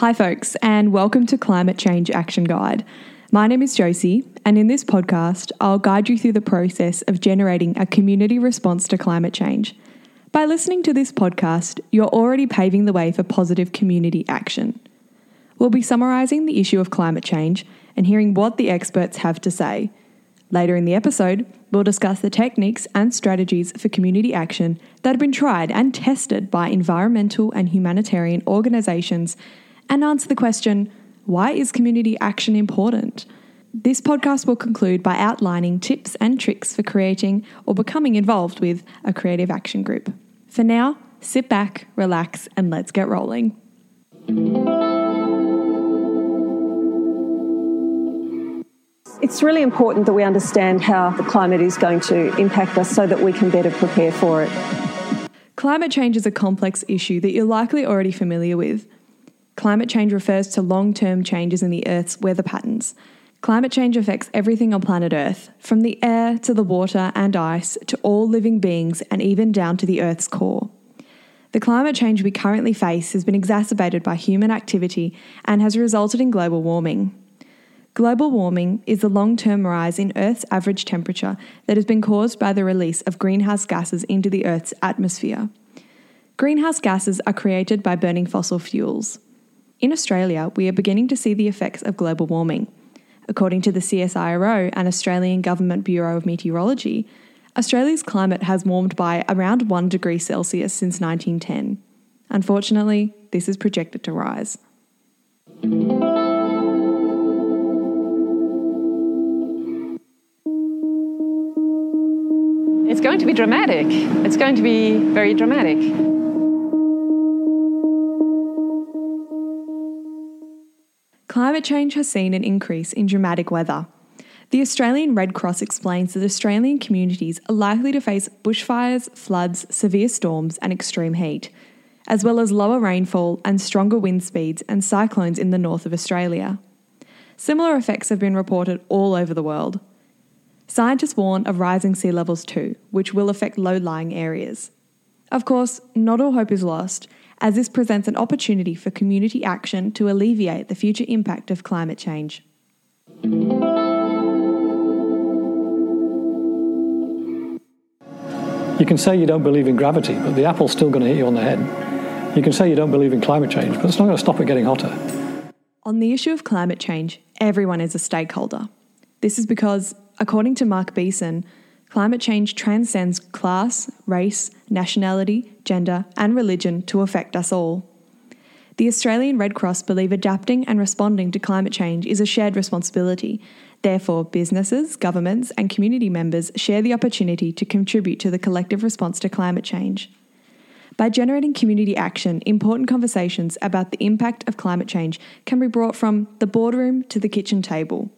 Hi, folks, and welcome to Climate Change Action Guide. My name is Josie, and in this podcast, I'll guide you through the process of generating a community response to climate change. By listening to this podcast, you're already paving the way for positive community action. We'll be summarising the issue of climate change and hearing what the experts have to say. Later in the episode, we'll discuss the techniques and strategies for community action that have been tried and tested by environmental and humanitarian organisations and answer the question why is community action important? This podcast will conclude by outlining tips and tricks for creating or becoming involved with a creative action group. For now, sit back, relax, and let's get rolling. It's really important that we understand how the climate is going to impact us so that we can better prepare for it. Climate change is a complex issue that you're likely already familiar with. Climate change refers to long term changes in the Earth's weather patterns. Climate change affects everything on planet Earth, from the air to the water and ice to all living beings and even down to the Earth's core. The climate change we currently face has been exacerbated by human activity and has resulted in global warming. Global warming is the long term rise in Earth's average temperature that has been caused by the release of greenhouse gases into the Earth's atmosphere. Greenhouse gases are created by burning fossil fuels. In Australia, we are beginning to see the effects of global warming. According to the CSIRO and Australian Government Bureau of Meteorology, Australia's climate has warmed by around 1 degree Celsius since 1910. Unfortunately, this is projected to rise. It's going to be dramatic. It's going to be very dramatic. Climate change has seen an increase in dramatic weather. The Australian Red Cross explains that Australian communities are likely to face bushfires, floods, severe storms, and extreme heat, as well as lower rainfall and stronger wind speeds and cyclones in the north of Australia. Similar effects have been reported all over the world. Scientists warn of rising sea levels too, which will affect low lying areas. Of course, not all hope is lost, as this presents an opportunity for community action to alleviate the future impact of climate change. You can say you don't believe in gravity, but the apple's still going to hit you on the head. You can say you don't believe in climate change, but it's not going to stop it getting hotter. On the issue of climate change, everyone is a stakeholder. This is because, according to Mark Beeson, climate change transcends class, race, nationality, gender, and religion to affect us all. The Australian Red Cross believe adapting and responding to climate change is a shared responsibility. Therefore, businesses, governments, and community members share the opportunity to contribute to the collective response to climate change. By generating community action, important conversations about the impact of climate change can be brought from the boardroom to the kitchen table.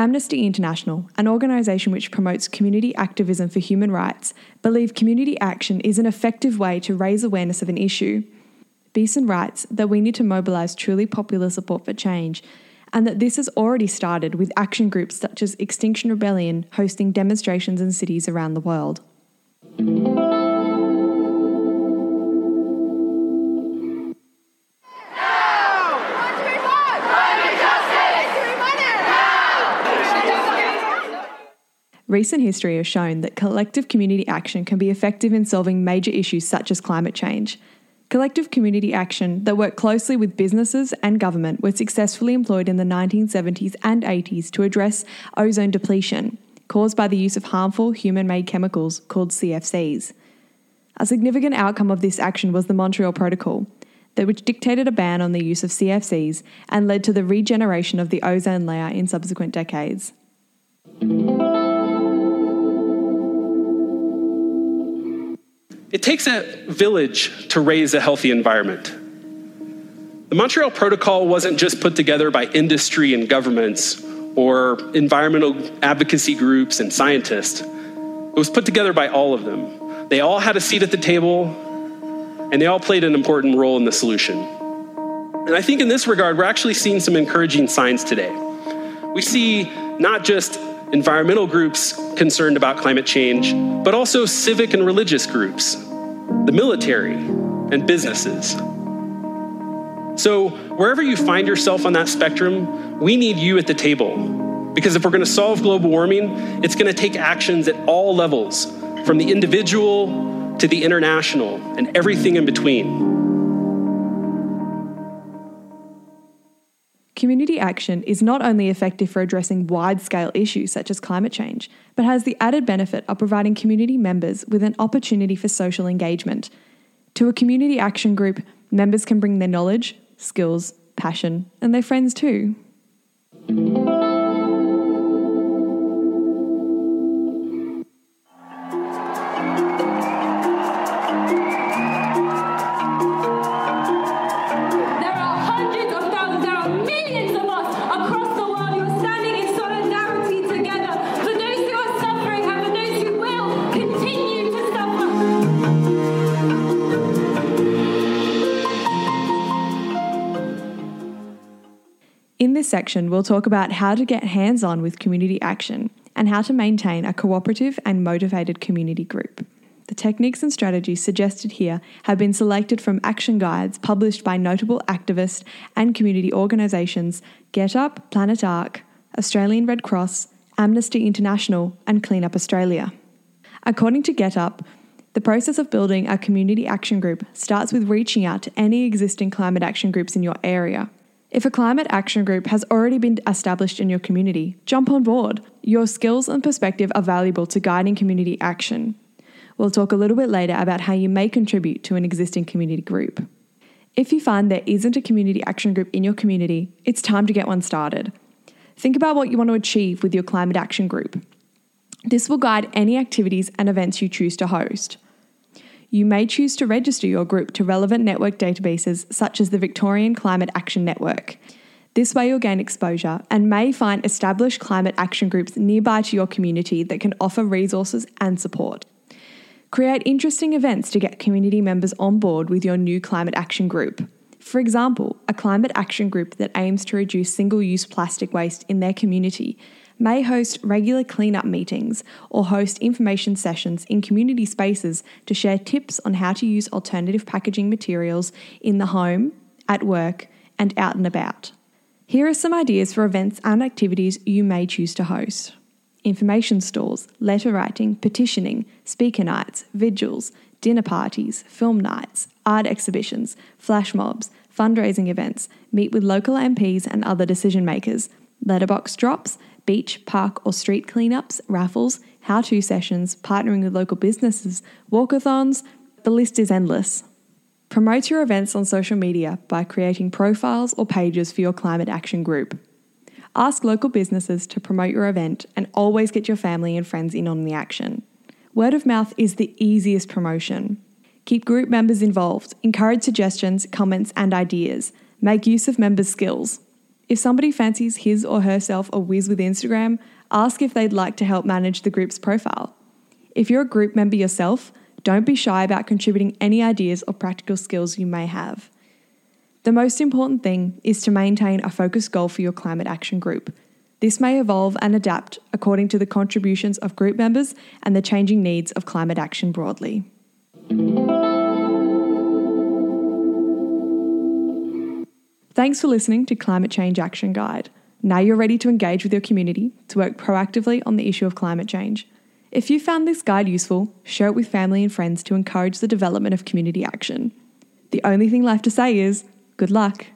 Amnesty International, an organisation which promotes community activism for human rights, believe community action is an effective way to raise awareness of an issue. Beeson writes that we need to mobilise truly popular support for change, and that this has already started with action groups such as Extinction Rebellion hosting demonstrations in cities around the world. Recent history has shown that collective community action can be effective in solving major issues such as climate change. Collective community action that worked closely with businesses and government were successfully employed in the 1970s and 80s to address ozone depletion caused by the use of harmful human made chemicals called CFCs. A significant outcome of this action was the Montreal Protocol, which dictated a ban on the use of CFCs and led to the regeneration of the ozone layer in subsequent decades. It takes a village to raise a healthy environment. The Montreal Protocol wasn't just put together by industry and governments or environmental advocacy groups and scientists. It was put together by all of them. They all had a seat at the table and they all played an important role in the solution. And I think in this regard, we're actually seeing some encouraging signs today. We see not just environmental groups concerned about climate change, but also civic and religious groups, the military, and businesses. So, wherever you find yourself on that spectrum, we need you at the table. Because if we're going to solve global warming, it's going to take actions at all levels, from the individual to the international and everything in between. Community action is not only effective for addressing wide scale issues such as climate change, but has the added benefit of providing community members with an opportunity for social engagement. To a community action group, members can bring their knowledge, skills, passion, and their friends too. In this section, we'll talk about how to get hands on with community action and how to maintain a cooperative and motivated community group. The techniques and strategies suggested here have been selected from action guides published by notable activist and community organisations GetUp, Planet Ark, Australian Red Cross, Amnesty International, and Clean Up Australia. According to GetUp, the process of building a community action group starts with reaching out to any existing climate action groups in your area if a climate action group has already been established in your community, jump on board. Your skills and perspective are valuable to guiding community action. We'll talk a little bit later about how you may contribute to an existing community group. If you find there isn't a community action group in your community, it's time to get one started. Think about what you want to achieve with your climate action group. This will guide any activities and events you choose to host you may choose to register your group to relevant network databases such as the Victorian Climate Action Network. This way, you'll gain exposure and may find established climate action groups nearby to your community that can offer resources and support. Create interesting events to get community members on board with your new climate action group. For example, a climate action group that aims to reduce single use plastic waste in their community may host regular cleanup meetings or host information sessions in community spaces to share tips on how to use alternative packaging materials in the home, at work, and out and about. Here are some ideas for events and activities you may choose to host information stalls, letter writing, petitioning, speaker nights, vigils, dinner parties, film nights, art exhibitions, flash mobs, fundraising events, meet with local MPs and other decision makers, letterbox drops, beach, park, or street cleanups, raffles, how to sessions, partnering with local businesses, walkathons, the list is endless. Promote your events on social media by creating profiles or pages for your climate action group. Ask local businesses to promote your event and always get your family and friends in on the action. Word of mouth is the easiest promotion. Keep group members involved, encourage suggestions, comments, and ideas. Make use of members' skills. If somebody fancies his or herself a whiz with Instagram, ask if they'd like to help manage the group's profile. If you're a group member yourself, don't be shy about contributing any ideas or practical skills you may have. The most important thing is to maintain a focused goal for your climate action group. This may evolve and adapt according to the contributions of group members and the changing needs of climate action broadly. Thanks for listening to Climate Change Action Guide. Now you're ready to engage with your community to work proactively on the issue of climate change. If you found this guide useful, share it with family and friends to encourage the development of community action. The only thing left to say is good luck.